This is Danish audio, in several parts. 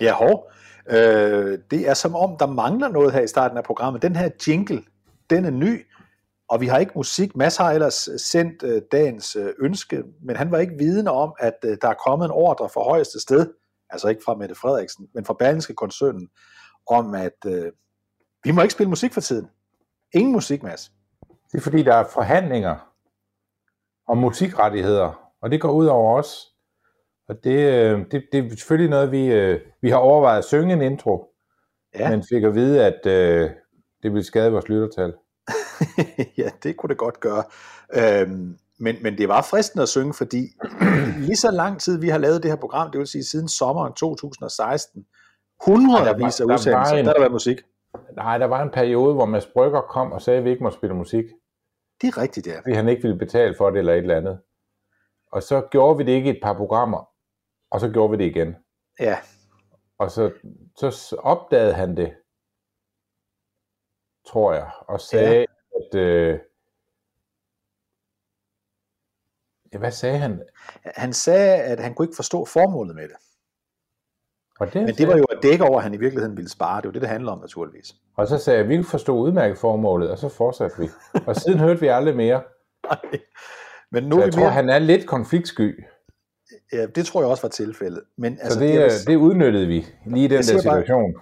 Ja, hov. Øh, det er som om, der mangler noget her i starten af programmet. Den her jingle, den er ny, og vi har ikke musik. Mads har ellers øh, sendt øh, dagens øh, ønske, men han var ikke vidende om, at øh, der er kommet en ordre fra højeste sted, altså ikke fra Mette Frederiksen, men fra Berlingske koncernen, om at øh, vi må ikke spille musik for tiden. Ingen musik, Mads. Det er fordi, der er forhandlinger om musikrettigheder, og det går ud over os. Og det, øh, det, det er selvfølgelig noget, vi, øh, vi har overvejet at synge en intro, Ja. men fik at vide, at øh, det ville skade vores lyttertal. ja, det kunne det godt gøre. Øhm, men, men det var fristende at synge, fordi lige så lang tid vi har lavet det her program, det vil sige siden sommeren 2016, hundredvis af der var udsendelser, en- der har været musik. Nej, der var en periode, hvor Mads Brygger kom og sagde, at vi ikke må spille musik, Det er rigtigt, ja. fordi han ikke ville betale for det eller et eller andet. Og så gjorde vi det ikke i et par programmer, og så gjorde vi det igen. Ja, Og så, så opdagede han det, tror jeg, og sagde, ja. at... Øh, ja, hvad sagde han? han sagde, at han kunne ikke forstå formålet med det. Og, det, Men det var jo at dække over, at han i virkeligheden ville spare. Det var det, det handler om, naturligvis. og så sagde jeg, at vi forstå udmærket formålet, og så fortsatte vi. Og siden hørte vi aldrig mere. Men nu Så jeg vi tror, mere... han er lidt konfliktsky. Ja, det tror jeg også var tilfældet. Men Så altså, det, det, det, er- det udnyttede vi lige i den der siger bare- situation.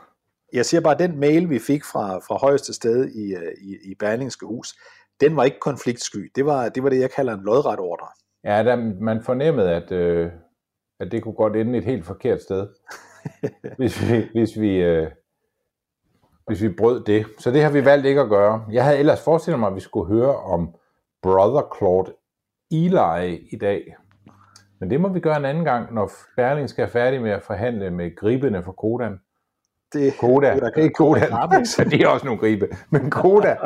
Jeg siger bare, at den mail, vi fik fra, fra højeste sted i, øh, i, i Berlingske Hus, den var ikke konfliktsky. Det var, det var det, jeg kalder en lodret ordre. Ja, der, man fornemmede, at, øh, at det kunne godt ende et helt forkert sted, hvis vi, hvis, vi, øh, hvis vi brød det. Så det har vi valgt ikke at gøre. Jeg havde ellers forestillet mig, at vi skulle høre om Brother Claude Eli i dag. Men det må vi gøre en anden gang, når Berling skal færdig med at forhandle med gribene for Kodan. Det, Koda, det er Koda. Koda- Så det er også nogle gribe. Men Koda,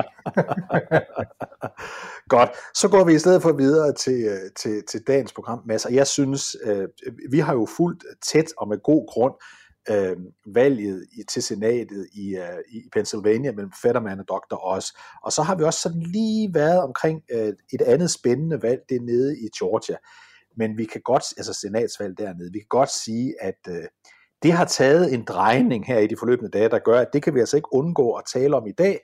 Godt, så går vi i stedet for videre til, øh, til, til dagens program, Mads. Og jeg synes, øh, vi har jo fulgt tæt og med god grund øh, valget i, til senatet i, øh, i Pennsylvania mellem Fetterman og Dr. Oz. Og så har vi også sådan lige været omkring øh, et andet spændende valg, det er nede i Georgia. Men vi kan godt, altså senatsvalg dernede, vi kan godt sige, at øh, det har taget en drejning her i de forløbende dage, der gør, at det kan vi altså ikke undgå at tale om i dag.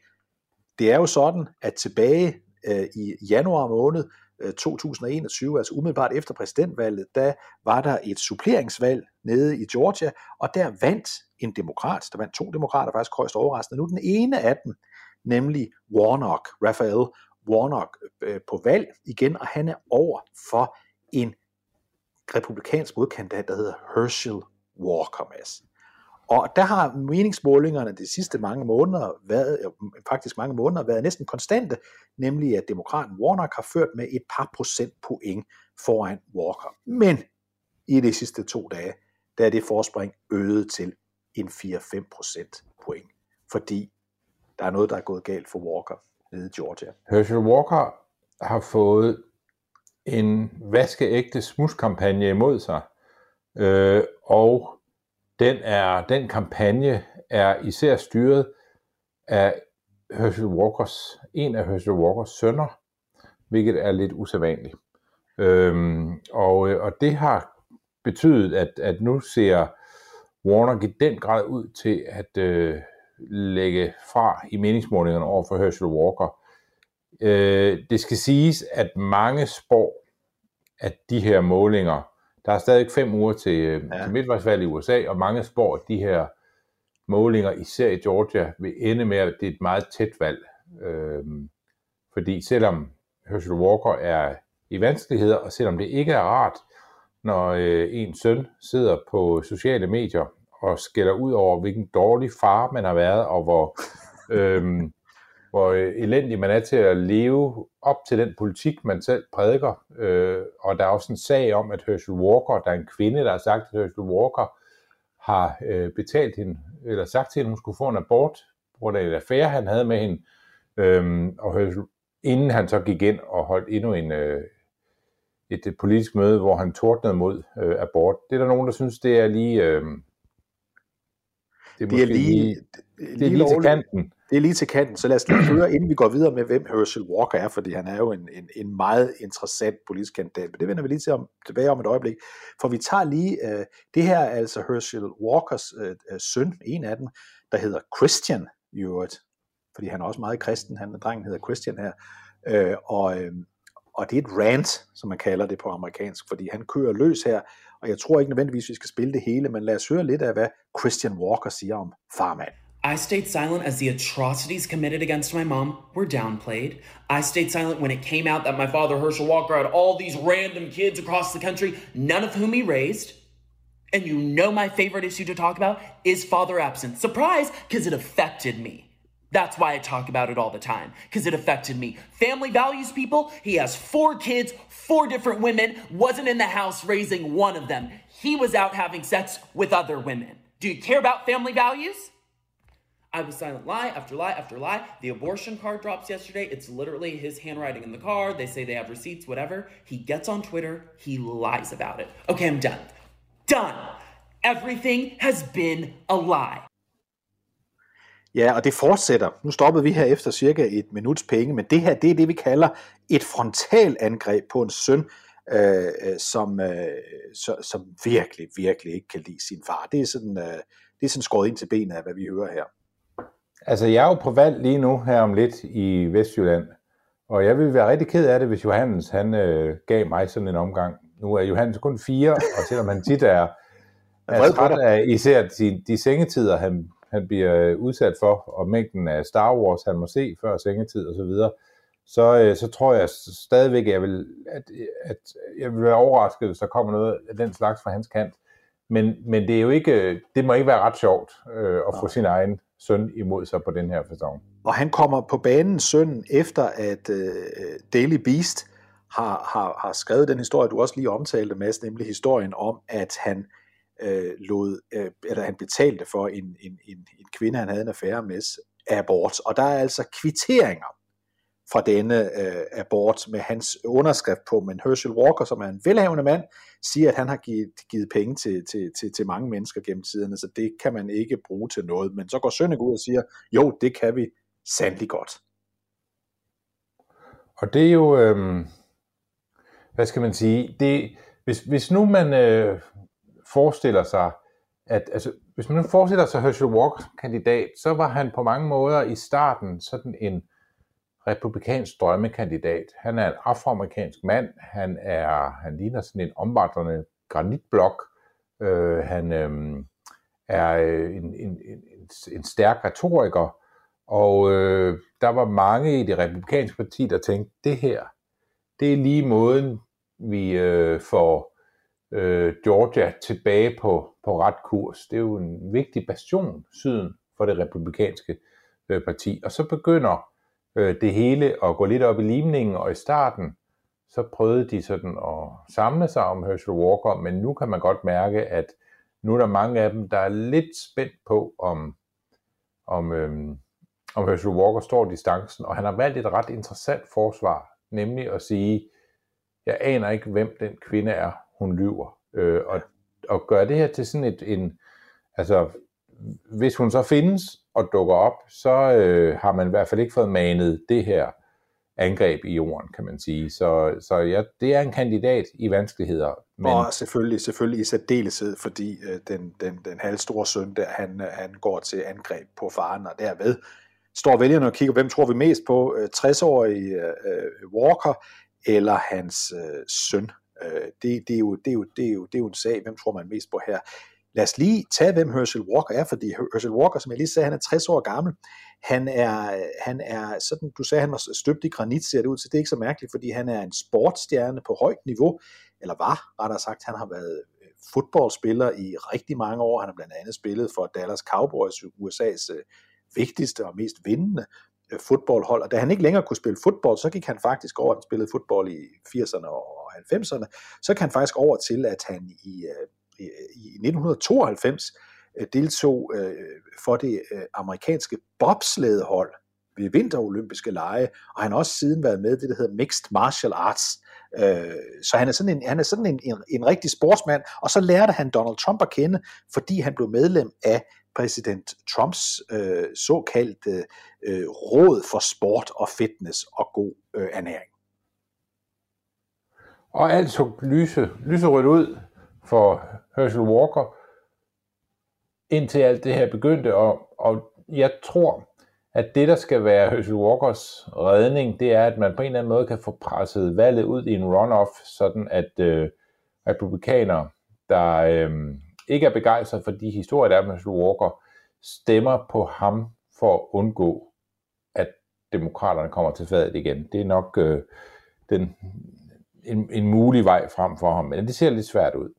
Det er jo sådan, at tilbage øh, i januar måned øh, 2021, altså umiddelbart efter præsidentvalget, der var der et suppleringsvalg nede i Georgia, og der vandt en demokrat, der vandt to demokrater faktisk højst overraskende. Nu den ene af dem, nemlig Warnock, Raphael Warnock, øh, øh, på valg igen, og han er over for en republikansk modkandidat, der hedder Herschel Walker, Mads. Og der har meningsmålingerne de sidste mange måneder været, faktisk mange måneder, været næsten konstante, nemlig at demokraten Warnock har ført med et par procent point foran Walker. Men i de sidste to dage, der er det forspring øget til en 4-5 procent point, fordi der er noget, der er gået galt for Walker nede i Georgia. Herschel Walker har fået en vaskeægte smuskampagne imod sig, øh, og den, er, den kampagne er især styret af Herschel Walkers, en af Herschel Walkers sønner, hvilket er lidt usædvanligt. Øhm, og, øh, og det har betydet, at, at nu ser Warner i den grad ud til at øh, lægge fra i meningsmålingerne over for Herschel Walker. Øh, det skal siges, at mange spår, at de her målinger, der er stadig fem uger til, ja. Ja. til midtvejsvalg i USA, og mange spår, at de her målinger, især i Georgia, vil ende med, at det er et meget tæt valg. Øh, fordi selvom Herschel Walker er i vanskeligheder, og selvom det ikke er rart, når øh, en søn sidder på sociale medier og skælder ud over, hvilken dårlig far man har været, og hvor, øhm, hvor øh, elendig man er til at leve op til den politik, man selv prædiker. Øh, og der er også en sag om, at Herschel Walker, der er en kvinde, der har sagt, at Herschel Walker har øh, betalt hende, eller sagt til hende, at hun skulle få en abort, på grund af en affære, han havde med hende, øhm, og inden han så gik ind og holdt endnu en, øh, et, et politisk møde, hvor han tordnede mod øh, abort. Det er der nogen, der synes, det er lige... Øh, det er, det er lige, lige, det er lige, lige til kanten. Det er lige til kanten, så lad os lige høre, inden vi går videre med, hvem Herschel Walker er, fordi han er jo en, en, en meget interessant politisk kandidat, men det vender vi lige til om, tilbage om et øjeblik, for vi tager lige, uh, det her er altså Herschel Walkers uh, søn, en af dem, der hedder Christian i øvrigt, fordi han er også meget kristen, han drengen hedder Christian her, uh, og, uh, og det er et rant, som man kalder det på amerikansk, fordi han kører løs her, og jeg tror ikke nødvendigvis, vi skal spille det hele, men lad os høre lidt af, hvad Christian Walker siger om farmand. I stayed silent as the atrocities committed against my mom were downplayed. I stayed silent when it came out that my father, Herschel Walker, had all these random kids across the country, none of whom he raised. And you know my favorite issue to talk about is father absence. Surprise, because it affected me. That's why I talk about it all the time, because it affected me. Family values people, he has four kids, four different women, wasn't in the house raising one of them. He was out having sex with other women. Do you care about family values? I was silent lie after lie after lie. The abortion card drops yesterday. It's literally his handwriting in the card. They say they have receipts, whatever. He gets on Twitter. He lies about it. Okay, I'm done. Done. Everything has been a lie. Ja, og det fortsætter. Nu stoppede vi her efter cirka et minuts penge, men det her, det er det, vi kalder et frontalangreb på en søn, øh, øh, som, øh, så, som virkelig, virkelig ikke kan lide sin far. Det er sådan, øh, det er sådan skåret ind til benet af, hvad vi hører her. Altså, jeg er jo på valg lige nu her om lidt i Vestjylland, og jeg ville være rigtig ked af det, hvis Johannes han øh, gav mig sådan en omgang. Nu er Johannes kun fire, og selvom han tit er, er træt af især de, de sengetider, han, han bliver udsat for, og mængden af Star Wars, han må se før sengetid osv., så, videre, så, øh, så tror jeg stadigvæk, at jeg vil, at, at jeg vil være overrasket, hvis der kommer noget af den slags fra hans kant. Men, men det er jo ikke, det må ikke være ret sjovt øh, at få sin egen søn imod sig på den her fasong. Og han kommer på banen søn efter at øh, Daily Beast har, har, har skrevet den historie, du også lige omtalte, Mads, nemlig historien om, at han øh, lod, øh, eller han betalte for en, en, en, en kvinde, han havde en affære med, abort. Og der er altså kvitteringer fra denne øh, abort med hans underskrift på, men Herschel Walker, som er en velhavende mand, siger, at han har givet, givet penge til, til, til, til mange mennesker gennem tiderne, så det kan man ikke bruge til noget. Men så går Sønnek ud og siger, jo, det kan vi sandelig godt. Og det er jo, øh, hvad skal man sige, det, hvis, hvis nu man øh, forestiller sig, at altså, hvis man nu forestiller sig Herschel Walker kandidat, så var han på mange måder i starten sådan en republikansk drømmekandidat. Han er en afroamerikansk mand. Han er han ligner sådan en omvandrende granitblok. Øh, han øhm, øh, er en, en, en, en stærk retoriker, og øh, der var mange i det republikanske parti, der tænkte, det her, det er lige måden, vi øh, får øh, Georgia tilbage på, på ret kurs. Det er jo en vigtig bastion, syden for det republikanske øh, parti. Og så begynder øh, det hele og gå lidt op i limningen, og i starten, så prøvede de sådan at samle sig om Herschel Walker, men nu kan man godt mærke, at nu er der mange af dem, der er lidt spændt på, om, om, øhm, om Herschel Walker står distancen, og han har valgt et ret interessant forsvar, nemlig at sige, jeg aner ikke, hvem den kvinde er, hun lyver. Øh, og, og gør det her til sådan et, en, altså, hvis hun så findes, og dukker op, så øh, har man i hvert fald ikke fået manet det her angreb i jorden, kan man sige. Så, så ja, det er en kandidat i vanskeligheder. Men... Og selvfølgelig, selvfølgelig i særdeleshed, fordi øh, den, den, den halvstore søn der, han, han går til angreb på faren, og derved står vælgerne og kigger, hvem tror vi mest på, øh, 60-årige øh, Walker eller hans øh, søn. Øh, det, det, er jo, det, er jo, det, er jo, det er jo en sag, hvem tror man mest på her. Lad os lige tage, hvem Herschel Walker er, fordi Herschel Walker, som jeg lige sagde, han er 60 år gammel. Han er, han er sådan, du sagde, han var støbt i granit, ser det ud til. Det er ikke så mærkeligt, fordi han er en sportsstjerne på højt niveau, eller var, rettere sagt, han har været øh, fodboldspiller i rigtig mange år. Han har blandt andet spillet for Dallas Cowboys, USA's øh, vigtigste og mest vindende øh, fodboldhold. Og da han ikke længere kunne spille fodbold, så gik han faktisk over, at han spillede fodbold i 80'erne og 90'erne, så kan han faktisk over til, at han i i 1992 øh, deltog øh, for det øh, amerikanske bobslædehold ved vinterolympiske lege, og han har også siden været med i det, der hedder Mixed Martial Arts. Så han er sådan, en, han er sådan en, en, en rigtig sportsmand, og så lærte han Donald Trump at kende, fordi han blev medlem af præsident Trumps øh, såkaldte øh, råd for sport og fitness og god øh, ernæring. Og alt så lyse, lyserødt ud for Herschel Walker, indtil alt det her begyndte, og, og jeg tror, at det, der skal være Herschel Walkers redning, det er, at man på en eller anden måde kan få presset valget ud i en runoff, sådan at øh, republikanere, der øh, ikke er begejstret for de historier, der er med Herschel Walker, stemmer på ham for at undgå, at demokraterne kommer til fadet igen. Det er nok øh, den, en, en mulig vej frem for ham, men det ser lidt svært ud.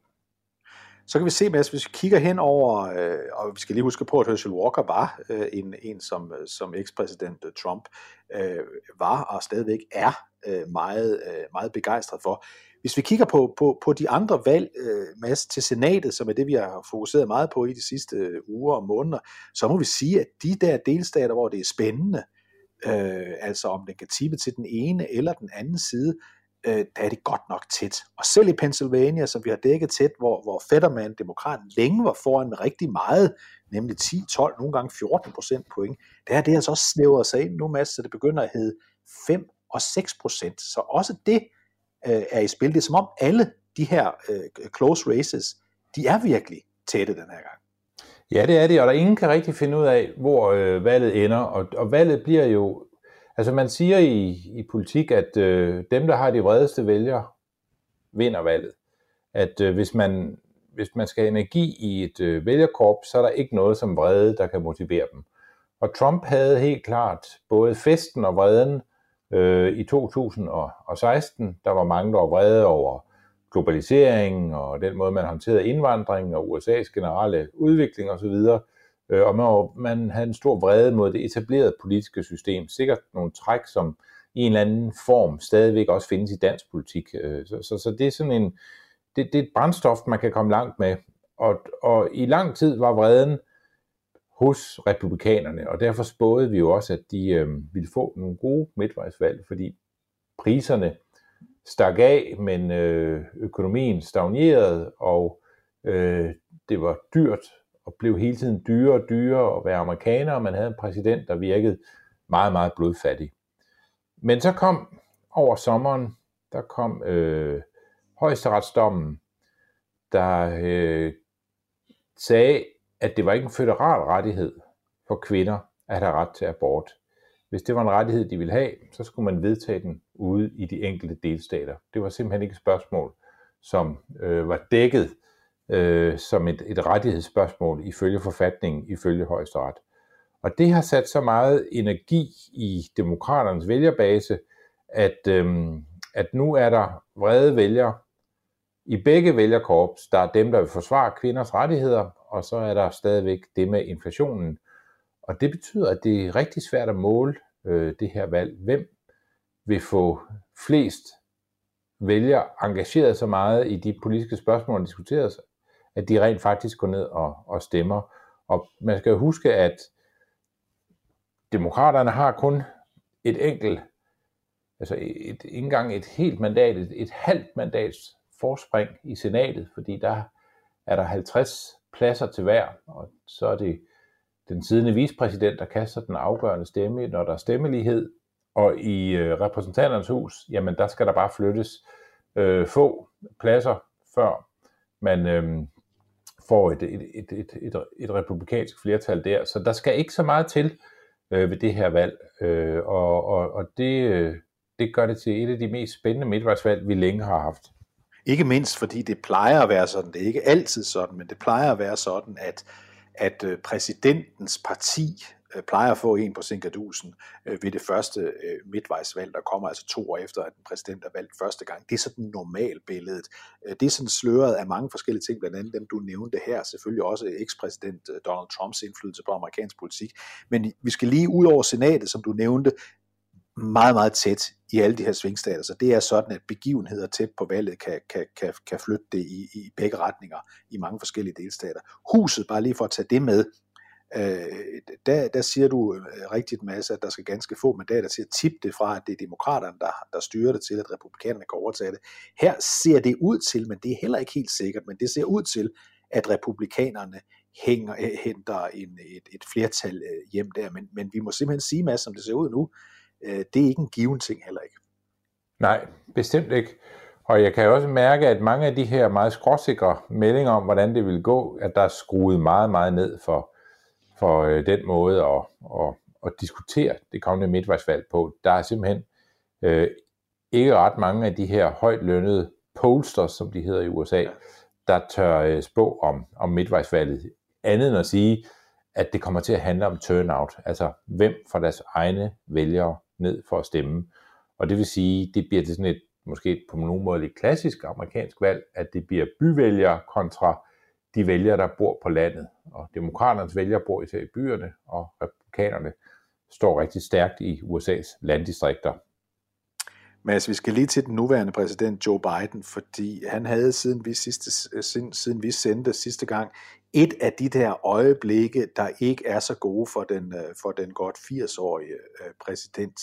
Så kan vi se, Mads, hvis vi kigger hen over, øh, og vi skal lige huske på, at Herschel Walker var øh, en, en som, øh, som ekspræsident øh, Trump øh, var og stadigvæk er øh, meget, øh, meget begejstret for. Hvis vi kigger på, på, på de andre valg, øh, Mads, til senatet, som er det, vi har fokuseret meget på i de sidste øh, uger og måneder, så må vi sige, at de der delstater, hvor det er spændende, øh, altså om den kan tippe til den ene eller den anden side, øh, der er det godt nok tæt. Og selv i Pennsylvania, som vi har dækket tæt, hvor, hvor Fetterman, demokraten, længe var foran med rigtig meget, nemlig 10, 12, nogle gange 14 procent point, der er det altså også snævret sig ind nu, Mads, så det begynder at hedde 5 og 6 procent. Så også det øh, er i spil. Det er som om alle de her øh, close races, de er virkelig tætte den her gang. Ja, det er det, og der ingen kan rigtig finde ud af, hvor øh, valget ender, og, og valget bliver jo Altså man siger i, i politik, at øh, dem, der har de vredeste vælgere, vinder valget. At øh, hvis, man, hvis man skal have energi i et øh, vælgerkorp, så er der ikke noget som vrede, der kan motivere dem. Og Trump havde helt klart både festen og vreden øh, i 2016. Der var mange, der var vrede over globaliseringen og den måde, man håndterede indvandring og USA's generelle udvikling osv. Øh, og man, man havde en stor vrede mod det etablerede politiske system. Sikkert nogle træk, som i en eller anden form stadigvæk også findes i dansk politik. Øh, så, så, så det er sådan en, det, det er et brændstof, man kan komme langt med. Og, og i lang tid var vreden hos republikanerne, og derfor spåede vi jo også, at de øh, ville få nogle gode midtvejsvalg, fordi priserne stak af, men øh, økonomien stagnerede, og øh, det var dyrt og blev hele tiden dyrere og dyrere at være amerikaner, og man havde en præsident, der virkede meget, meget blodfattig. Men så kom over sommeren, der kom øh, højesteretsdommen, der øh, sagde, at det var ikke en federal rettighed for kvinder at have ret til abort. Hvis det var en rettighed, de ville have, så skulle man vedtage den ude i de enkelte delstater. Det var simpelthen ikke et spørgsmål, som øh, var dækket øh, som et, et rettighedsspørgsmål ifølge forfatningen, ifølge højesteret. Og det har sat så meget energi i demokraternes vælgerbase, at, øh, at nu er der vrede vælgere i begge vælgerkorps. Der er dem, der vil forsvare kvinders rettigheder, og så er der stadigvæk det med inflationen. Og det betyder, at det er rigtig svært at måle øh, det her valg. Hvem vil få flest vælger engageret så meget i de politiske spørgsmål, der diskuteres, at de rent faktisk går ned og, og stemmer. Og man skal jo huske, at demokraterne har kun et enkelt, altså et, ikke engang et helt mandat, et, et halvt mandats forspring i senatet, fordi der er der 50 pladser til hver, og så er det den siddende vicepræsident, der kaster den afgørende stemme, når der er stemmelighed, og i øh, repræsentanternes hus, jamen der skal der bare flyttes øh, få pladser, før man, øh, får et, et, et, et, et, et republikansk flertal der. Så der skal ikke så meget til øh, ved det her valg, øh, og, og, og det, øh, det gør det til et af de mest spændende midtvejsvalg, vi længe har haft. Ikke mindst fordi det plejer at være sådan, det er ikke altid sådan, men det plejer at være sådan, at, at øh, præsidentens parti Øh, plejer at få en på Sinkadusen øh, ved det første øh, midtvejsvalg, der kommer altså to år efter, at en præsident er valgt første gang. Det er sådan normalbilledet. Det er sådan sløret af mange forskellige ting, blandt andet dem, du nævnte her, selvfølgelig også ekspræsident Donald Trumps indflydelse på amerikansk politik. Men vi skal lige ud over senatet, som du nævnte, meget, meget tæt i alle de her svingstater. Så det er sådan, at begivenheder tæt på valget kan, kan, kan, kan flytte det i, i begge retninger i mange forskellige delstater. Huset, bare lige for at tage det med, øh, der, der siger du øh, rigtigt, masse, at der skal ganske få mandater til at tippe det fra, at det er demokraterne, der, der styrer det til, at republikanerne kan overtage det. Her ser det ud til, men det er heller ikke helt sikkert, men det ser ud til, at republikanerne hænger, øh, henter en, et, et flertal øh, hjem der. Men, men vi må simpelthen sige, Mads, som det ser ud nu, øh, det er ikke en given ting heller ikke. Nej, bestemt ikke. Og jeg kan også mærke, at mange af de her meget skråsikre meldinger om, hvordan det vil gå, at der er skruet meget, meget ned for, for øh, den måde at, at, at diskutere det kommende midtvejsvalg på. Der er simpelthen øh, ikke ret mange af de her højt lønnede pollsters, som de hedder i USA, der tør øh, spå om, om midtvejsvalget. Andet end at sige, at det kommer til at handle om turnout, altså hvem får deres egne vælgere ned for at stemme. Og det vil sige, det bliver det sådan et, måske på nogen måde lidt klassisk amerikansk valg, at det bliver byvælgere kontra de vælgere, der bor på landet. Og demokraternes vælgere bor især i byerne, og republikanerne står rigtig stærkt i USA's landdistrikter. Men altså, vi skal lige til den nuværende præsident Joe Biden, fordi han havde siden vi, sidste, siden, siden vi sendte sidste gang et af de der øjeblikke, der ikke er så gode for den, øh, for den godt 80-årige øh, præsident.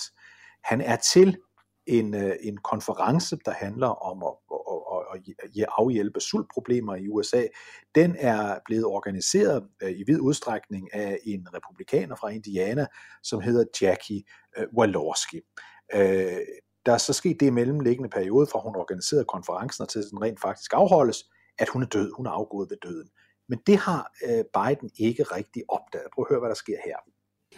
Han er til en, øh, en konference, der handler om at, at, afhjælpe sultproblemer i USA. Den er blevet organiseret øh, i vid udstrækning af en republikaner fra Indiana, som hedder Jackie øh, Walorski. Øh, der er så sket det i mellemliggende periode, fra hun organiserede konferencen, til den rent faktisk afholdes, at hun er død. Hun er afgået ved døden. Men det har øh, Biden ikke rigtig opdaget. Prøv at høre, hvad der sker her.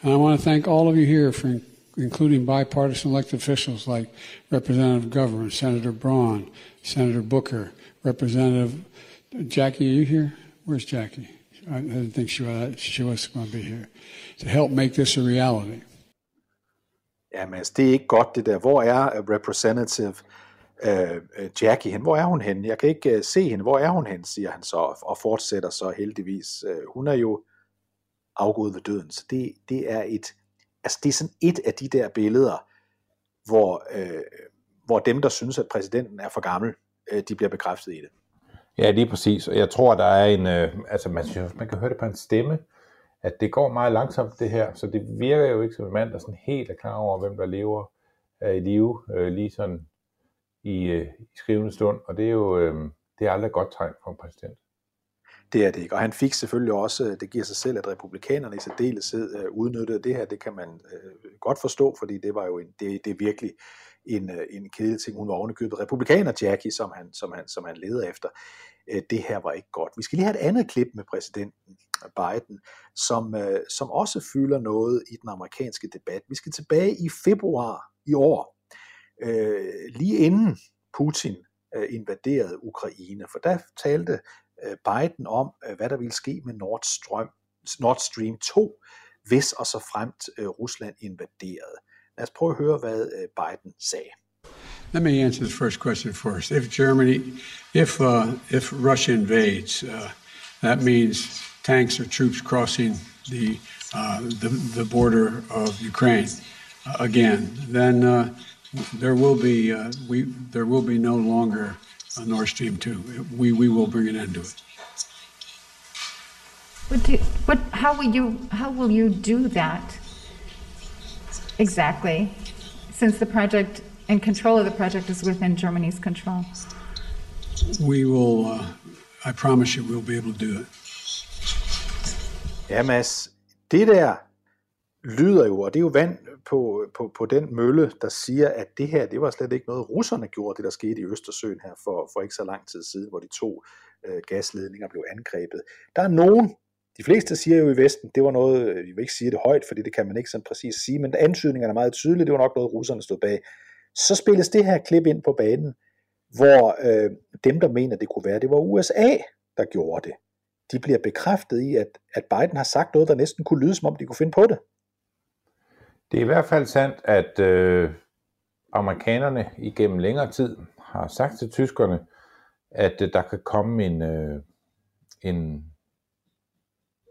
I want to thank all of you here for including bipartisan elected officials like Representative Governor, Senator Braun, Senator Booker, Representative Jackie. Are you here? Where's Jackie? I didn't think she was, she was going to be here to help make this a reality. Jamen, altså, det er ikke godt det der. Hvor er Representative øh, øh, Jackie hen? Hvor er hun hen? Jeg kan ikke uh, se hende. Hvor er hun hen, siger han så, og fortsætter så heldigvis. Uh, hun er jo afgået ved døden, så det, det er et, altså det er sådan et af de der billeder, hvor, øh, hvor dem, der synes, at præsidenten er for gammel, øh, de bliver bekræftet i det. Ja, lige præcis. Og jeg tror, der er en, øh, altså man, man kan høre det på en stemme, at det går meget langsomt det her, så det virker jo ikke som en mand, der sådan helt er klar over, hvem der lever er i live, øh, lige sådan i, øh, i skrivende stund, og det er jo øh, det er aldrig godt tegn for en præsident. Det er det ikke, og han fik selvfølgelig også, øh, det giver sig selv, at republikanerne i særdeleshed øh, udnyttede det her, det kan man øh, godt forstå, fordi det var jo en, det, det er virkelig en, øh, en kedelig ting. Hun var ovenikøbet republikaner, Jackie, som han, som han, som han leder efter. Øh, det her var ikke godt. Vi skal lige have et andet klip med præsidenten Biden, som, øh, som også fylder noget i den amerikanske debat. Vi skal tilbage i februar i år, øh, lige inden Putin øh, invaderede Ukraine, for der talte Biden om, øh, hvad der ville ske med Nord Nord Stream 2, hvis og så fremt øh, Rusland invaderede. Lad os prøve at høre, hvad øh, Biden sagde. Let me answer the first question first. If Germany, if uh, if Russia invades, uh, that means tanks or troops crossing the uh, the, the, border of Ukraine uh, again. Then uh, there will be uh, we there will be no longer a Nord Stream two. We we will bring an end to it. What, do, what how will you how will you do that exactly? Since the project and control of the project is within Germany's control. We will, uh, I promise you, we'll be able to do it. Ja, Mads, det der lyder jo, og det er jo vand på, på, på den mølle, der siger, at det her, det var slet ikke noget, russerne gjorde, det der skete i Østersøen her for, for ikke så lang tid siden, hvor de to øh, gasledninger blev angrebet. Der er nogen, de fleste siger jo i Vesten, det var noget, øh, vi vil ikke sige det højt, fordi det kan man ikke sådan præcis sige, men antydningerne er meget tydelige, det var nok noget, russerne stod bag. Så spilles det her klip ind på banen, hvor øh, dem, der mener, det kunne være, det var USA, der gjorde det. De bliver bekræftet i, at, at Biden har sagt noget, der næsten kunne lyde, som om de kunne finde på det. Det er i hvert fald sandt, at øh, amerikanerne igennem længere tid har sagt til tyskerne, at øh, der kan komme en, øh, en,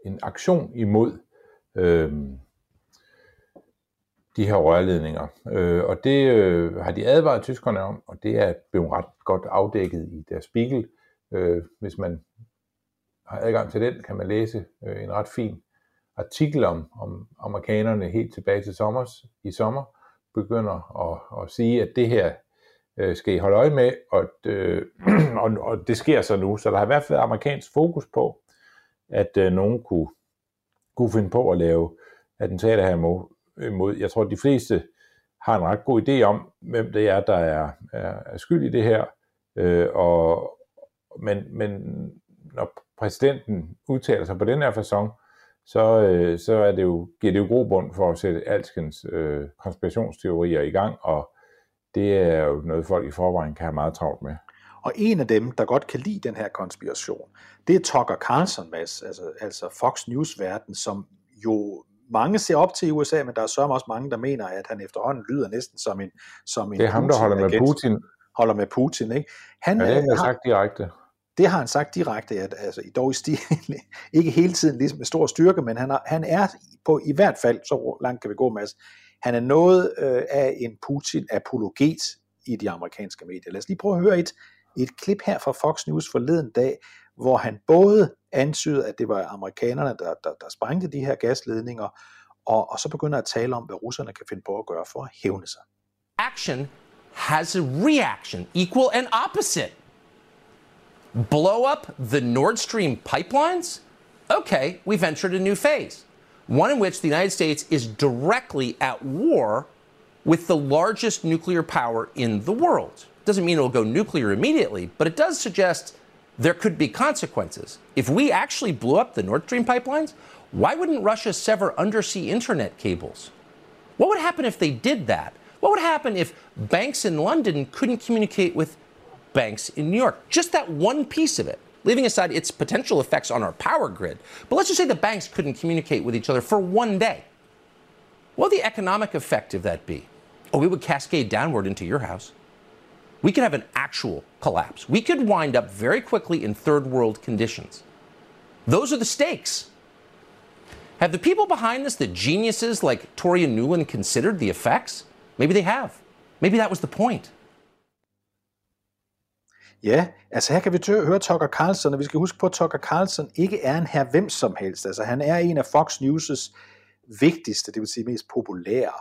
en aktion imod øh, de her rørledninger. Øh, og det øh, har de advaret tyskerne om, og det er blevet ret godt afdækket i deres Spiegel. Øh, hvis man har adgang til den, kan man læse øh, en ret fin artikel om, om amerikanerne helt tilbage til sommer, i sommer, begynder at, at sige, at det her øh, skal I holde øje med, og, øh, og, og det sker så nu. Så der har i hvert fald amerikansk fokus på, at øh, nogen kunne, kunne finde på at lave attentater her imod. Jeg tror, at de fleste har en ret god idé om, hvem det er, der er, er, er skyld i det her. Øh, og, men, men når præsidenten udtaler sig på den her façon, så, øh, så er det jo, giver det jo grobund for at sætte alskens øh, konspirationsteorier i gang, og det er jo noget, folk i forvejen kan have meget travlt med. Og en af dem, der godt kan lide den her konspiration, det er Tucker Carlson, Mads, altså, altså Fox News-verden, som jo mange ser op til i USA, men der er så også mange, der mener, at han efterhånden lyder næsten som en som en Det er ham, der holder med Putin. Holder med Putin, ikke? Han, ja, det har sagt direkte. Det har han sagt direkte, at altså, dog i stil, ikke hele tiden ligesom med stor styrke, men han, har, han er på i hvert fald, så langt kan vi gå, Mads, han er noget øh, af en Putin-apologet i de amerikanske medier. Lad os lige prøve at høre et, et klip her fra Fox News forleden dag, hvor han både antydede, at det var amerikanerne, der, der, der sprængte de her gasledninger, og, og så begynder at tale om, hvad russerne kan finde på at gøre for at hævne sig. Action has a reaction, equal and opposite. Blow up the Nord Stream pipelines? Okay, we've entered a new phase, one in which the United States is directly at war with the largest nuclear power in the world. Doesn't mean it'll go nuclear immediately, but it does suggest there could be consequences. If we actually blew up the Nord Stream pipelines, why wouldn't Russia sever undersea internet cables? What would happen if they did that? What would happen if banks in London couldn't communicate with banks in New York? Just that one piece of it, leaving aside its potential effects on our power grid. But let's just say the banks couldn't communicate with each other for one day. What would the economic effect of that be? Oh, we would cascade downward into your house we could have an actual collapse. We could wind up very quickly in third world conditions. Those are the stakes. Have the people behind this, the geniuses like Toria Newland, considered the effects? Maybe they have. Maybe that was the point. Ja, altså her kan vi tø- høre Tucker Carlson, og vi skal huske på, at Tucker Carlson ikke er en her hvem som helst. Altså han er en af Fox News' vigtigste, det vil sige mest populære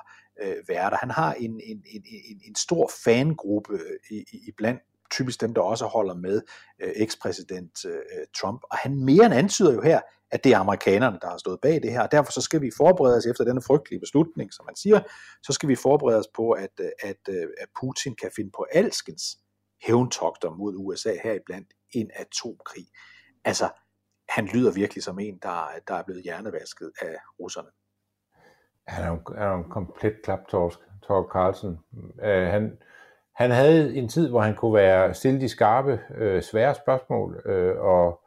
øh, værter. Han har en, en, en, en, en stor fangruppe øh, i, i, i blandt typisk dem, der også holder med øh, ekspræsident øh, øh, Trump. Og han mere end antyder jo her, at det er amerikanerne, der har stået bag det her. Og derfor så skal vi forberede os efter denne frygtelige beslutning, som man siger, så skal vi forberede os på, at, øh, at, at Putin kan finde på alskens hævntogter mod USA heriblandt en atomkrig. Altså, han lyder virkelig som en, der, der er blevet hjernevasket af russerne. Han er jo, er jo en komplet klaptorsk, Torg Carlsen. Uh, han, han havde en tid, hvor han kunne være stille de skarpe, uh, svære spørgsmål, uh, og,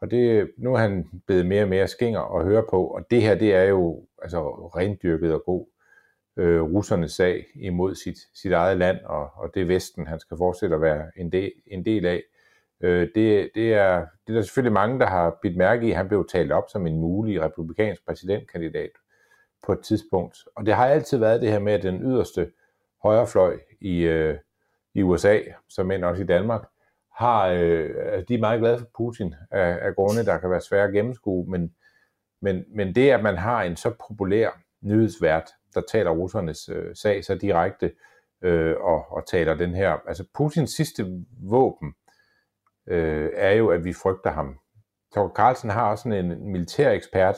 og det, nu er han blevet mere og mere skinger at høre på, og det her, det er jo altså rendyrket og god øh, russernes sag imod sit, sit eget land, og, og det Vesten, han skal fortsætte at være en del, en del af. Øh, det, det, er, det er der selvfølgelig mange, der har bidt mærke i. Han blev talt op som en mulig republikansk præsidentkandidat på et tidspunkt. Og det har altid været det her med, at den yderste højrefløj i, øh, i USA, som end også i Danmark, har, øh, de er meget glade for Putin af, af grunde, der kan være svære at gennemskue, men, men, men det, at man har en så populær nyhedsvært, der taler russernes øh, sag så direkte, øh, og, og taler den her, altså Putins sidste våben, øh, er jo, at vi frygter ham. Tor Carlsen har også sådan en militær ekspert,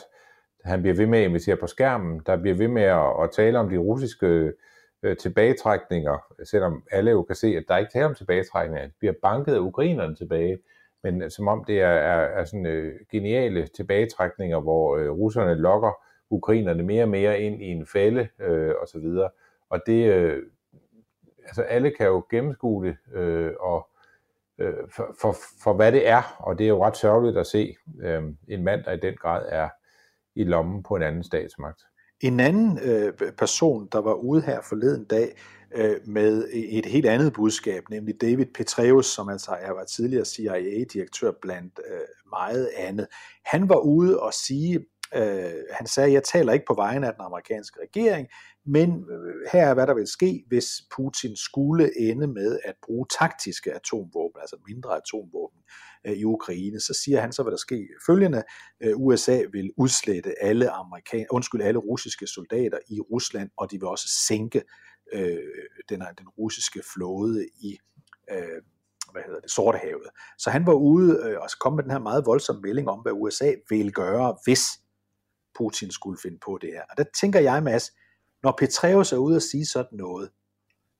han bliver ved med at invitere på skærmen, der bliver ved med at, at tale om de russiske øh, tilbagetrækninger, selvom alle jo kan se, at der ikke tale om tilbagetrækninger. Det bliver banket af ukrainerne tilbage, men som om det er, er, er sådan øh, geniale tilbagetrækninger, hvor øh, russerne lokker ukrainerne mere og mere ind i en fælde øh, og så videre. Og det, øh, altså alle kan jo gennemskue det, øh, og øh, for, for, for hvad det er, og det er jo ret sørgeligt at se øh, en mand, der i den grad er i lommen på en anden statsmagt. En anden øh, person, der var ude her forleden dag øh, med et helt andet budskab, nemlig David Petraeus, som altså er var tidligere CIA-direktør blandt øh, meget andet. Han var ude og sige, Øh, han sagde, jeg taler ikke på vegne af den amerikanske regering, men øh, her er, hvad der vil ske, hvis Putin skulle ende med at bruge taktiske atomvåben, altså mindre atomvåben øh, i Ukraine. Så siger han så, hvad der sker følgende. Øh, USA vil udslette alle, amerikan undskyld, alle russiske soldater i Rusland, og de vil også sænke øh, den, den russiske flåde i øh, hvad hedder det, Sortehavet. Så han var ude øh, og kom med den her meget voldsomme melding om, hvad USA vil gøre, hvis Putin skulle finde på det her. Og der tænker jeg, Mads, når Petraeus er ude og sige sådan noget,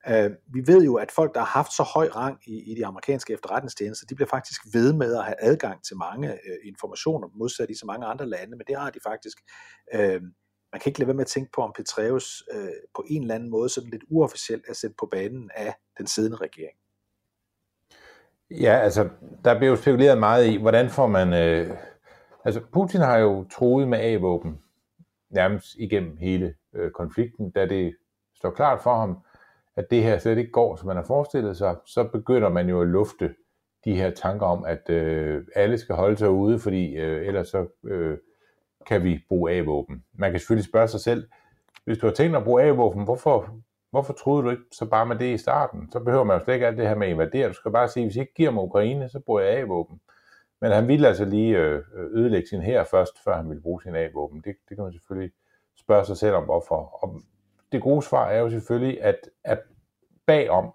øh, vi ved jo, at folk, der har haft så høj rang i, i de amerikanske efterretningstjenester, de bliver faktisk ved med at have adgang til mange øh, informationer, modsat i så mange andre lande, men det har de faktisk. Øh, man kan ikke lade være med at tænke på, om Petraeus øh, på en eller anden måde sådan lidt uofficielt er sendt på banen af den siddende regering. Ja, altså, der bliver jo spekuleret meget i, hvordan får man... Øh, altså, Putin har jo troet med A-våben nærmest igennem hele øh, konflikten, da det står klart for ham, at det her slet ikke går, som man har forestillet sig, så begynder man jo at lufte de her tanker om, at øh, alle skal holde sig ude, fordi øh, ellers så øh, kan vi bruge A-våben. Man kan selvfølgelig spørge sig selv, hvis du har tænkt at bruge A-våben, hvorfor, hvorfor troede du ikke så bare med det i starten? Så behøver man jo slet ikke alt det her med at invadere. Du skal bare sige, hvis I ikke giver mig Ukraine, så bruger jeg A-våben. Men han ville altså lige øh, ødelægge sin her først, før han ville bruge sin A-våben. Det, det kan man selvfølgelig spørge sig selv om, hvorfor. Og det gode svar er jo selvfølgelig, at, at bagom,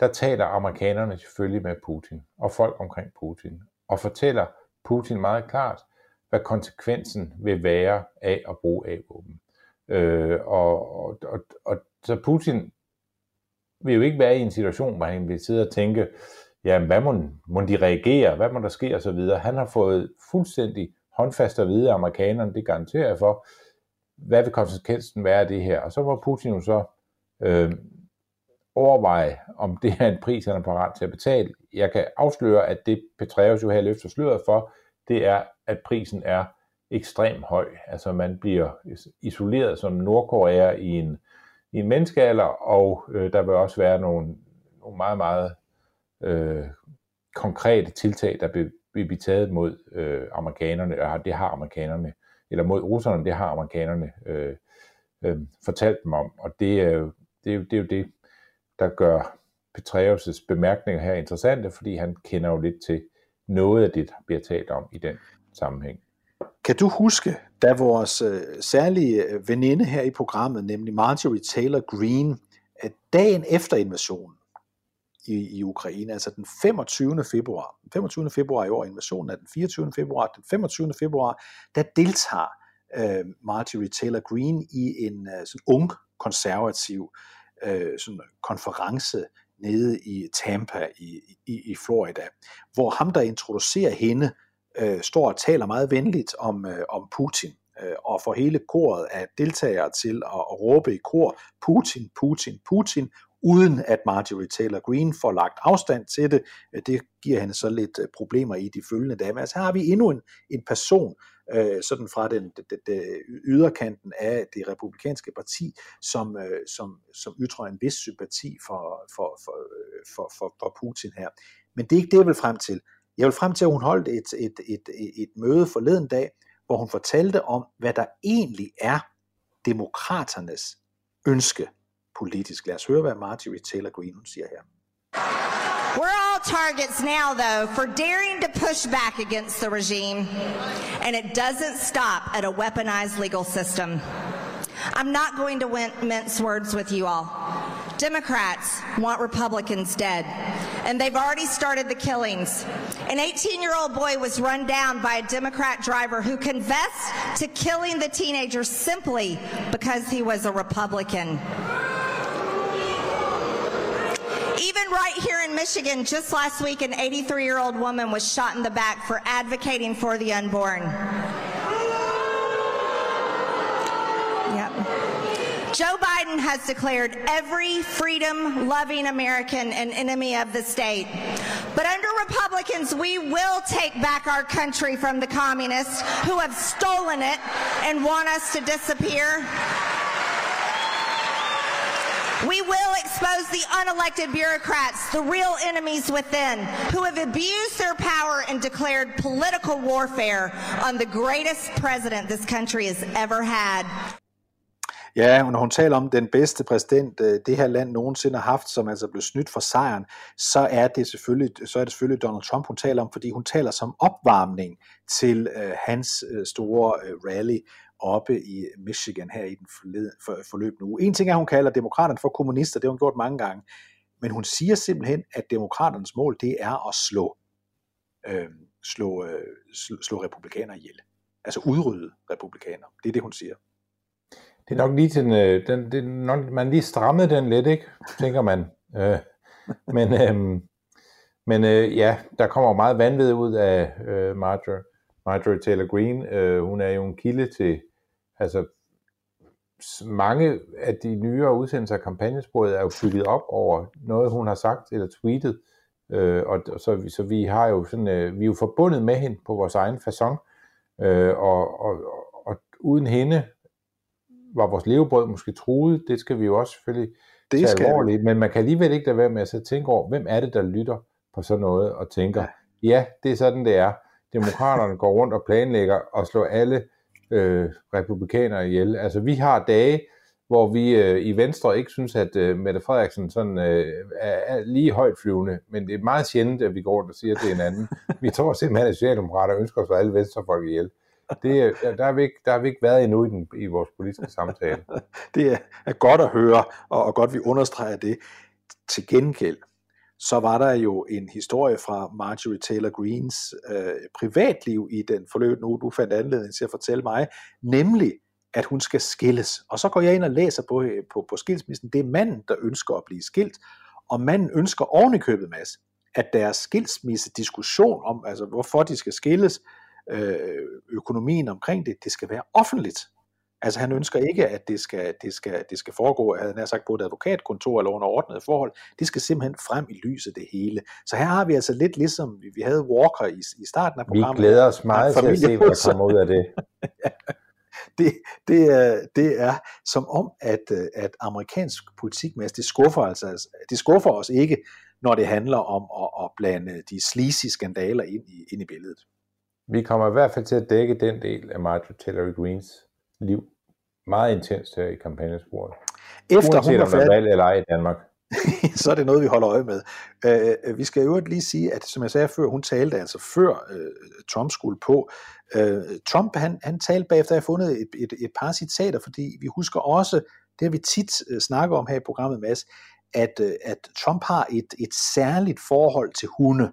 der taler amerikanerne selvfølgelig med Putin og folk omkring Putin, og fortæller Putin meget klart, hvad konsekvensen vil være af at bruge A-våben. Øh, og, og, og, og så Putin vil jo ikke være i en situation, hvor han vil sidde og tænke, ja, hvad må, må de reagere, hvad må der ske osv. Han har fået fuldstændig håndfast at vide af amerikanerne, det garanterer jeg for, hvad vil konsekvensen være af det her? Og så må Putin jo så øh, overveje, om det er en pris, han er parat til at betale. Jeg kan afsløre, at det Petraeus jo her løfter sløret for, det er, at prisen er ekstremt høj. Altså man bliver isoleret som Nordkorea i en, i en menneskealder, og øh, der vil også være nogle, nogle meget, meget øh, konkrete tiltag, der vil, blive taget mod øh, amerikanerne, og det har amerikanerne, eller mod russerne, det har amerikanerne øh, øh, fortalt dem om, og det er, jo, det, er jo, det er jo det, der gør Petraeus' bemærkninger her interessante, fordi han kender jo lidt til noget af det, der bliver talt om i den sammenhæng. Kan du huske, da vores øh, særlige øh, veninde her i programmet, nemlig Marjorie Taylor Greene, at dagen efter invasionen i, i Ukraine, altså den 25. februar, den 25. februar i år, invasionen er den 24. februar, den 25. februar, der deltager øh, Marjorie Taylor Greene i en øh, sådan ung konservativ øh, sådan konference nede i Tampa i, i, i Florida, hvor ham, der introducerer hende, øh, står og taler meget venligt om, øh, om Putin, øh, og får hele koret af deltagere til at, at råbe i kor, Putin, Putin, Putin, uden at Marjorie Taylor Green får lagt afstand til det. Øh, det giver hende så lidt øh, problemer i de følgende dage. Men altså her har vi endnu en, en person, øh, sådan fra den, den, den yderkanten af det republikanske parti, som, øh, som, som ytrer en vis sympati for, for, for, øh, for, for, for Putin her. Men det er ikke det, jeg vil frem til. Jeg vil frem til, at hun holdt et, et, et, et, et møde forleden dag, hvor hun fortalte om, hvad der egentlig er demokraternes ønske politisk. Lad os høre, hvad Marjorie Taylor Greene siger her. We're all targets now, though, for daring to push back against the regime, and it doesn't stop at a weaponized legal system. I'm not going to mince words with you all. Democrats want Republicans dead, and they've already started the killings. An 18 year old boy was run down by a Democrat driver who confessed to killing the teenager simply because he was a Republican. Even right here in Michigan, just last week, an 83 year old woman was shot in the back for advocating for the unborn. Yep. Joe Biden has declared every freedom loving American an enemy of the state. But under Republicans, we will take back our country from the communists who have stolen it and want us to disappear. We will expose the unelected bureaucrats, the real enemies within, who have abused their power and declared political warfare on the greatest president this country has ever had. Ja, når hun taler om den bedste præsident, øh, det her land nogensinde har haft, som altså blev snydt for sejren, så er det selvfølgelig, så er det selvfølgelig Donald Trump, hun taler om, fordi hun taler som opvarmning til uh, hans uh, store uh, rally oppe i Michigan her i den forløbende uge. En ting er, at hun kalder demokraterne for kommunister, det har hun gjort mange gange, men hun siger simpelthen, at demokraternes mål, det er at slå, øh, slå, øh, slå, slå republikanere ihjel. Altså udrydde republikanere. Det er det, hun siger. Det er nok lige til den, den, den det nok, man lige strammede den lidt, ikke? Tænker man. Øh, men øh, men øh, ja, der kommer meget vanvid ud af øh, Marjorie, Marjorie Taylor Greene. Øh, hun er jo en kilde til, altså mange af de nyere udsendelser af kampagnesporet er jo bygget op over noget, hun har sagt eller tweetet. Øh, og, og så, så vi har jo sådan, øh, vi er jo forbundet med hende på vores egen façon. Øh, og, og, og uden hende var vores levebrød måske truet, det skal vi jo også selvfølgelig det tage skal alvorligt, vi. men man kan alligevel ikke lade være med at så tænke over, hvem er det, der lytter på sådan noget, og tænker, ja, ja det er sådan, det er. Demokraterne går rundt og planlægger og slår alle øh, republikanere ihjel. Altså, vi har dage, hvor vi øh, i Venstre ikke synes, at øh, Mette Frederiksen sådan, øh, er, er lige højt flyvende, men det er meget sjældent, at vi går rundt og siger, at det er en anden. vi tror simpelthen, at Socialdemokrater ønsker slå alle venstrefolk ihjel. Det, der, har vi ikke, der har vi ikke været endnu i, den, i vores politiske samtale. det er godt at høre, og, og godt vi understreger det. Til gengæld, så var der jo en historie fra Marjorie Taylor Greens øh, privatliv i den forløbende uge, du fandt anledning til at fortælle mig, nemlig at hun skal skilles. Og så går jeg ind og læser på, øh, på, på skilsmissen. Det er manden, der ønsker at blive skilt, og manden ønsker ovenikøbet, Mads, at deres skilsmisse diskussion om, altså hvorfor de skal skilles, øh, økonomien omkring det, det skal være offentligt. Altså han ønsker ikke, at det skal, det skal, det skal foregå, han sagt, på et advokatkontor eller under ordnede forhold. Det skal simpelthen frem i lyset det hele. Så her har vi altså lidt ligesom, vi havde Walker i, i starten af programmet. Vi glæder os meget til at se, hvad der kommer ud af det. det, det, er, det er som om, at, at amerikansk politik, det skuffer, altså, det skuffer os ikke, når det handler om at, at blande de sleazy skandaler ind i, ind i billedet. Vi kommer i hvert fald til at dække den del af Marjorie Taylor Greens liv meget intenst her i kampagnesporet. Efter Uanset hun der er valg eller ej i Danmark. så er det noget, vi holder øje med. Uh, vi skal jo lige sige, at som jeg sagde før, hun talte altså før uh, Trump skulle på. Uh, Trump, han, han talte bagefter, jeg har fundet et, et, et par citater, fordi vi husker også, det har vi tit uh, snakket om her i programmet, Mads, at, uh, at Trump har et, et særligt forhold til hunde.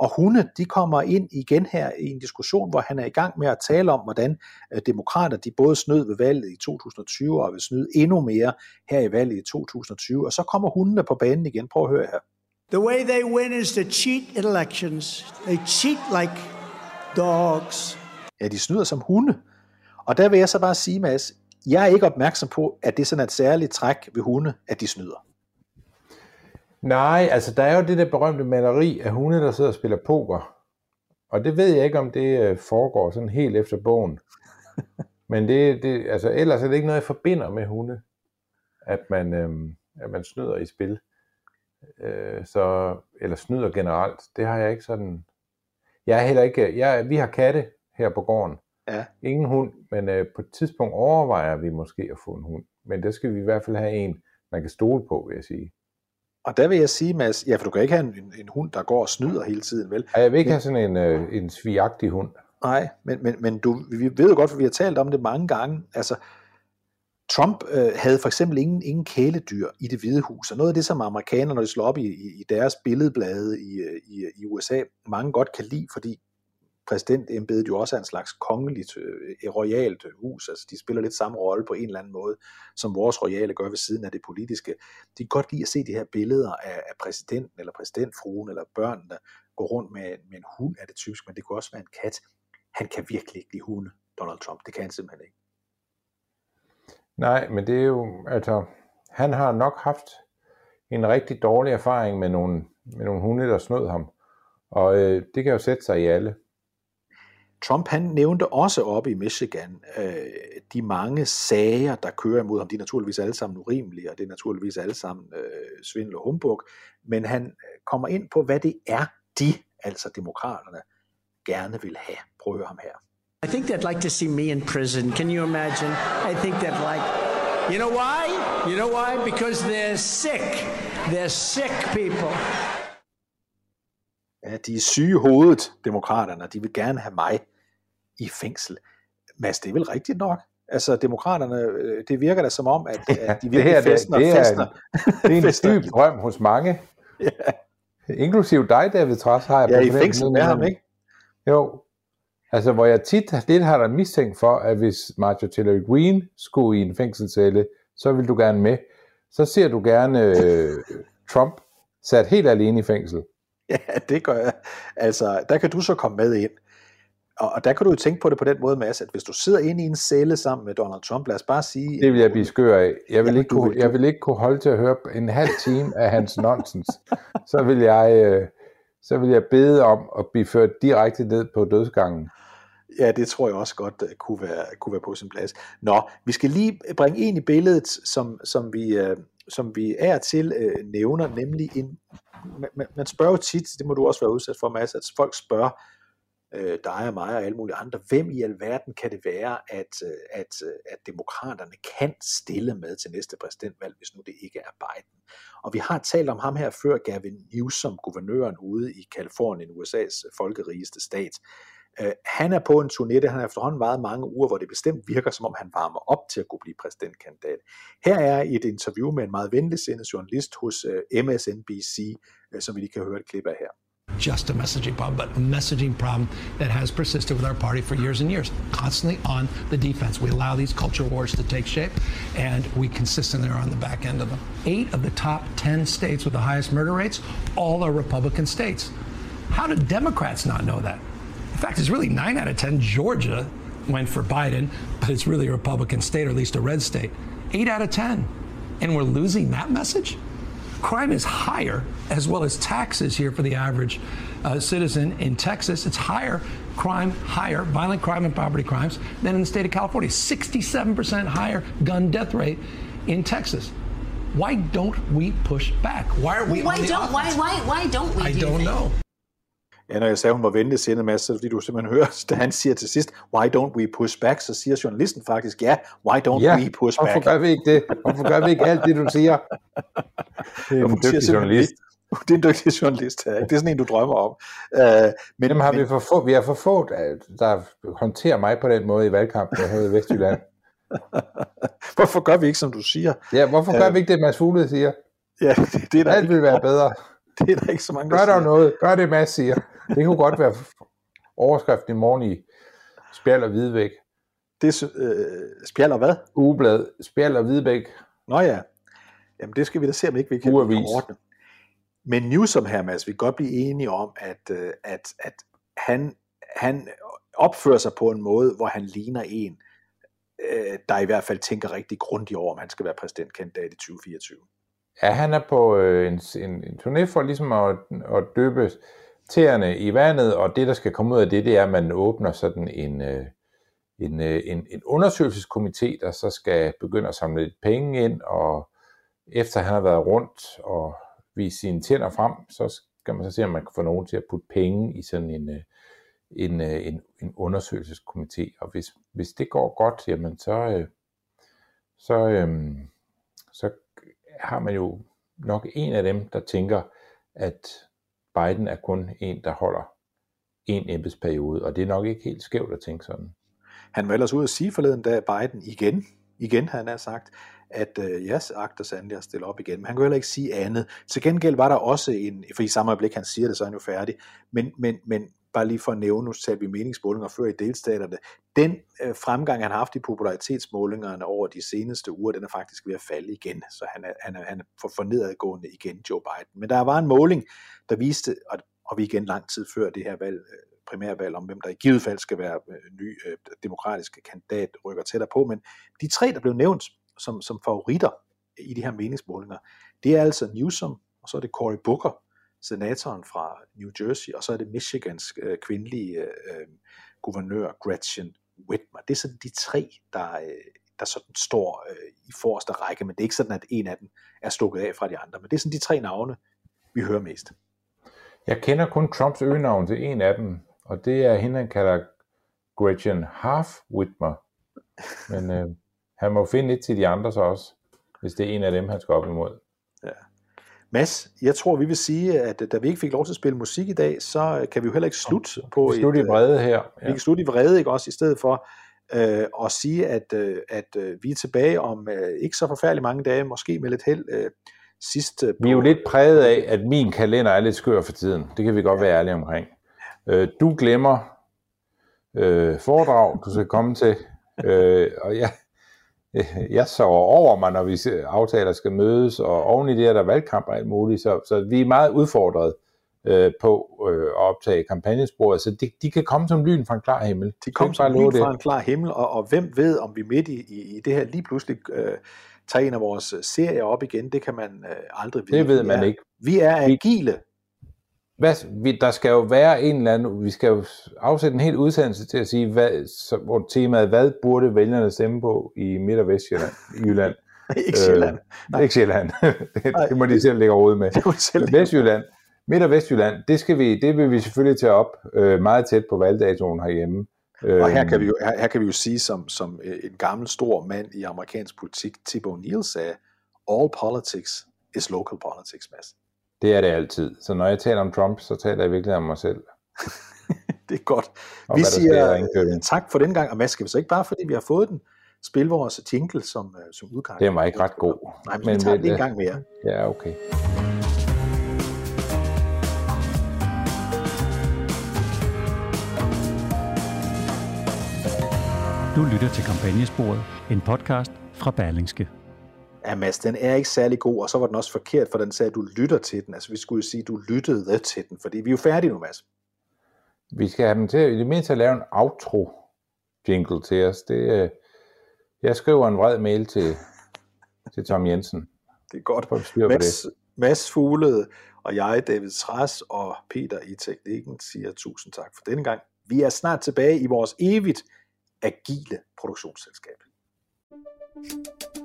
Og hunde, de kommer ind igen her i en diskussion, hvor han er i gang med at tale om, hvordan øh, demokrater, de både snød ved valget i 2020 og vil snyde endnu mere her i valget i 2020. Og så kommer hundene på banen igen. Prøv at høre her. The way they win is to cheat elections. They cheat like dogs. Ja, de snyder som hunde. Og der vil jeg så bare sige, Mads, jeg er ikke opmærksom på, at det er sådan et særligt træk ved hunde, at de snyder. Nej, altså der er jo det der berømte maleri af hunde, der sidder og spiller poker. Og det ved jeg ikke, om det øh, foregår sådan helt efter bogen. Men det, det, altså, ellers er det ikke noget, jeg forbinder med hunde, at man, øhm, at man snyder i spil. Øh, så, eller snyder generelt. Det har jeg ikke sådan... Jeg er heller ikke... Jeg, vi har katte her på gården. Ja. Ingen hund, men øh, på et tidspunkt overvejer vi måske at få en hund. Men der skal vi i hvert fald have en, man kan stole på, vil jeg sige. Og der vil jeg sige, Mads, ja, for du kan ikke have en, en hund, der går og snyder hele tiden, vel? Ja, jeg vil ikke men, have sådan en, øh, en svigagtig hund. Nej, men, men, men du, vi ved jo godt, for vi har talt om det mange gange. Altså, Trump øh, havde for eksempel ingen, ingen kæledyr i det hvide hus, og noget af det, som amerikanerne, når de slår op i, i, i deres billedblade i, i, i USA, mange godt kan lide, fordi præsidentembedet jo også er en slags kongeligt, øh, royalt øh, hus, altså de spiller lidt samme rolle på en eller anden måde, som vores royale gør ved siden af det politiske. De kan godt lide at se de her billeder af, af præsidenten eller præsidentfruen eller børnene, gå rundt med, med en hund, er det typisk, men det kunne også være en kat. Han kan virkelig ikke lide hunde, Donald Trump. Det kan han simpelthen ikke. Nej, men det er jo, altså, han har nok haft en rigtig dårlig erfaring med nogle, med nogle hunde, der snød ham. Og øh, det kan jo sætte sig i alle. Trump han nævnte også oppe i Michigan øh, de mange sager, der kører imod ham. De er naturligvis alle sammen urimelige, og det er naturligvis alle sammen øh, svindel og humbug. Men han øh, kommer ind på, hvad det er, de, altså demokraterne, gerne vil have. Prøv at høre ham her. I think they'd like to see me in prison. Can you imagine? I think they'd like. You know why? You know why? Because they're sick. They're sick people. Ja, de er syge i hovedet, demokraterne, de vil gerne have mig i fængsel. Mads, det er vel rigtigt nok? Altså, demokraterne, øh, det virker da som om, at, at de virkelig det her, festner, det, det er. En, det er en dyb drøm hos mange. Ja. Inklusiv dig, David Trods, har jeg Ja, i fængsel med ham, ikke? Jo. Altså, hvor jeg tit lidt har dig mistænkt for, at hvis Marjorie Taylor Greene skulle i en fængselscelle, så vil du gerne med. Så ser du gerne øh, Trump sat helt alene i fængsel. Ja, det gør jeg. Altså, der kan du så komme med ind. Og, og der kan du jo tænke på det på den måde, Mads, at hvis du sidder inde i en celle sammen med Donald Trump, lad os bare sige... Det vil jeg blive skør af. Jeg vil, Jamen, ikke kunne, vil- jeg vil ikke kunne holde til at høre en halv time af hans nonsens. Så vil jeg, øh, så vil jeg bede om at blive ført direkte ned på dødsgangen. Ja, det tror jeg også godt uh, kunne, være, kunne være på sin plads. Nå, vi skal lige bringe en i billedet, som, som, vi, uh, som vi er til nævner, nemlig en... Man, man- man spørger jo tit, det må du også være udsat for, Mads, at folk spørger øh, dig og mig og alle mulige andre, hvem i alverden kan det være, at, øh, at, øh, at demokraterne kan stille med til næste præsidentvalg, hvis nu det ikke er Biden. Og vi har talt om ham her før, Gavin Newsom, guvernøren ude i Kalifornien, USA's folkerigeste stat. Øh, han er på en turné, det han har efterhånden været mange uger, hvor det bestemt virker, som om han varmer op til at kunne blive præsidentkandidat. Her er et interview med en meget venligsindet journalist hos øh, MSNBC, øh, som vi lige kan høre et klip af her. Just a messaging problem, but a messaging problem that has persisted with our party for years and years, constantly on the defense. We allow these culture wars to take shape, and we consistently are on the back end of them. Eight of the top 10 states with the highest murder rates, all are Republican states. How do Democrats not know that? In fact, it's really nine out of 10. Georgia went for Biden, but it's really a Republican state, or at least a red state. Eight out of 10. And we're losing that message? Crime is higher, as well as taxes here for the average uh, citizen in Texas. It's higher crime, higher violent crime and property crimes than in the state of California. 67% higher gun death rate in Texas. Why don't we push back? Why are we Why on don't why offense? why why don't we I do don't things? know. Ja, når jeg sagde, hun var venligsindet, Mads, så fordi du simpelthen hører, da han siger til sidst, why don't we push back, så siger journalisten faktisk, ja, why don't Ja, we push hvorfor back? gør vi ikke det? Hvorfor gør vi ikke alt det, du siger? Det er en dygtig journalist. det. Er en dygtig journalist. ja. Det er sådan en, du drømmer om. Uh, men, Dem har men, vi for få, vi har for få, der- håndterer mig på den måde i valgkampen her i Vestjylland. hvorfor gør vi ikke, som du siger? Ja, hvorfor gør Øh, vi ikke det, Mads Fugle siger? Ja, det, det er der Alt vil være bedre. det er der ikke så mange, der Gør der noget. Gør det, Mads siger. Det kunne godt være overskriften i morgen i Spjald og Hvidbæk. Det øh, spjald og hvad? Ugeblad. Spjald og Hvidbæk. Nå ja, jamen det skal vi da se, om ikke vi kan, kan ordne. Men Newsom her, Mads, vi kan godt blive enige om, at, øh, at, at han, han opfører sig på en måde, hvor han ligner en, øh, der i hvert fald tænker rigtig grundigt over, om han skal være præsidentkandidat i 2024. Ja, han er på øh, en, en, en turné for ligesom at, at døbe tæerne i vandet, og det, der skal komme ud af det, det er, at man åbner sådan en, øh, en, øh, en, en undersøgelseskomité, der så skal begynde at samle lidt penge ind, og efter han har været rundt og vist sine tænder frem, så skal man så se, om man kan få nogen til at putte penge i sådan en, øh, en, øh, en, en undersøgelseskomité. Og hvis, hvis det går godt, jamen så, øh, så, øh, har man jo nok en af dem, der tænker, at Biden er kun en, der holder en embedsperiode, og det er nok ikke helt skævt at tænke sådan. Han var ellers ude at sige forleden dag, Biden igen, igen han har sagt, at øh, jeg agter sandelig at stille op igen, men han kunne heller ikke sige andet. Til gengæld var der også en, for i samme øjeblik han siger det, så er han jo færdig, men, men, men bare lige for at nævne, nu talte vi meningsmålinger før i delstaterne, den øh, fremgang, han har haft i popularitetsmålingerne over de seneste uger, den er faktisk ved at falde igen, så han er, han er, han er for, for nedadgående igen, Joe Biden. Men der var en måling, der viste, og, og vi igen lang tid før det her valg, øh, primærvalg om, hvem der i givet fald skal være øh, ny øh, demokratisk kandidat, rykker tættere på, men de tre, der blev nævnt som, som favoritter i de her meningsmålinger, det er altså Newsom, og så er det Cory Booker, senatoren fra New Jersey, og så er det Michigans øh, kvindelige øh, øh, guvernør Gretchen Whitmer. Det er sådan de tre, der, øh, der sådan står øh, i forreste række, men det er ikke sådan, at en af dem er stukket af fra de andre. Men det er sådan de tre navne, vi hører mest. Jeg kender kun Trumps øgenavn til en af dem, og det er hende, han kalder Gretchen Half Whitmer. Men øh, han må finde et til de andre så også, hvis det er en af dem, han skal op imod. Mads, jeg tror, vi vil sige, at da vi ikke fik lov til at spille musik i dag, så kan vi jo heller ikke slutte på vi slutte i vrede her. Ja. Vi kan slutte i vrede, ikke også, i stedet for øh, at sige, at, øh, at øh, vi er tilbage om øh, ikke så forfærdeligt mange dage, måske med lidt held, øh, sidst. Øh, vi er jo lidt præget af, at min kalender er lidt skør for tiden. Det kan vi godt ja. være ærlige omkring. Øh, du glemmer øh, foredrag, du skal komme til, øh, og jeg, jeg sover over mig, når vi aftaler skal mødes, og oven i det er der valgkamp og alt muligt, så, så vi er meget udfordret øh, på øh, at optage kampagnesporet, så de, de kan komme som lyn fra en klar himmel. De kommer som lyn fra en klar himmel, og, og hvem ved, om vi midt i, i, i det her lige pludselig øh, tager en af vores serier op igen, det kan man øh, aldrig vide. Det ved man er, ikke. Vi er agile. Hvad, vi, der skal jo være en eller anden, vi skal jo afsætte en hel udsendelse til at sige, hvad, så, hvor temaet, hvad burde vælgerne stemme på i Midt- og Vestjylland, i Jylland. ikke Sjælland. Øh, ikke Sjælland. det, det må de selv lægge overhovedet med. Det må de selv Vestjylland. Midt- og Vestjylland, det, skal vi, det vil vi selvfølgelig tage op øh, meget tæt på valgdatoen herhjemme. Og her kan vi jo, her, her kan vi jo sige, som, som en gammel stor mand i amerikansk politik, Tip O'Neill sagde, all politics is local politics, Mads. Det er det altid. Så når jeg taler om Trump, så taler jeg virkelig om mig selv. det er godt. Og vi hvad siger sker i tak for den gang, og Mads, skal vi så ikke bare, fordi vi har fået den, spille vores jingle som, øh, som udgang? Den var ikke ret god. Nej, men, men vi tager den en gang mere. Ja, okay. Du lytter til Kampagnesporet, en podcast fra Berlingske. Ja, Mads, den er ikke særlig god, og så var den også forkert, for den sagde, at du lytter til den. Altså, vi skulle jo sige, at du lyttede til den, fordi vi er jo færdige nu, Mads. Vi skal have dem til i det mindste at lave en outro jingle til os. Det, øh, jeg skriver en vred mail til, til Tom Jensen. Det er godt. På Mads, det. Mads Fuglede og jeg, David Træs og Peter i Teknikken, siger tusind tak for denne gang. Vi er snart tilbage i vores evigt agile produktionsselskab.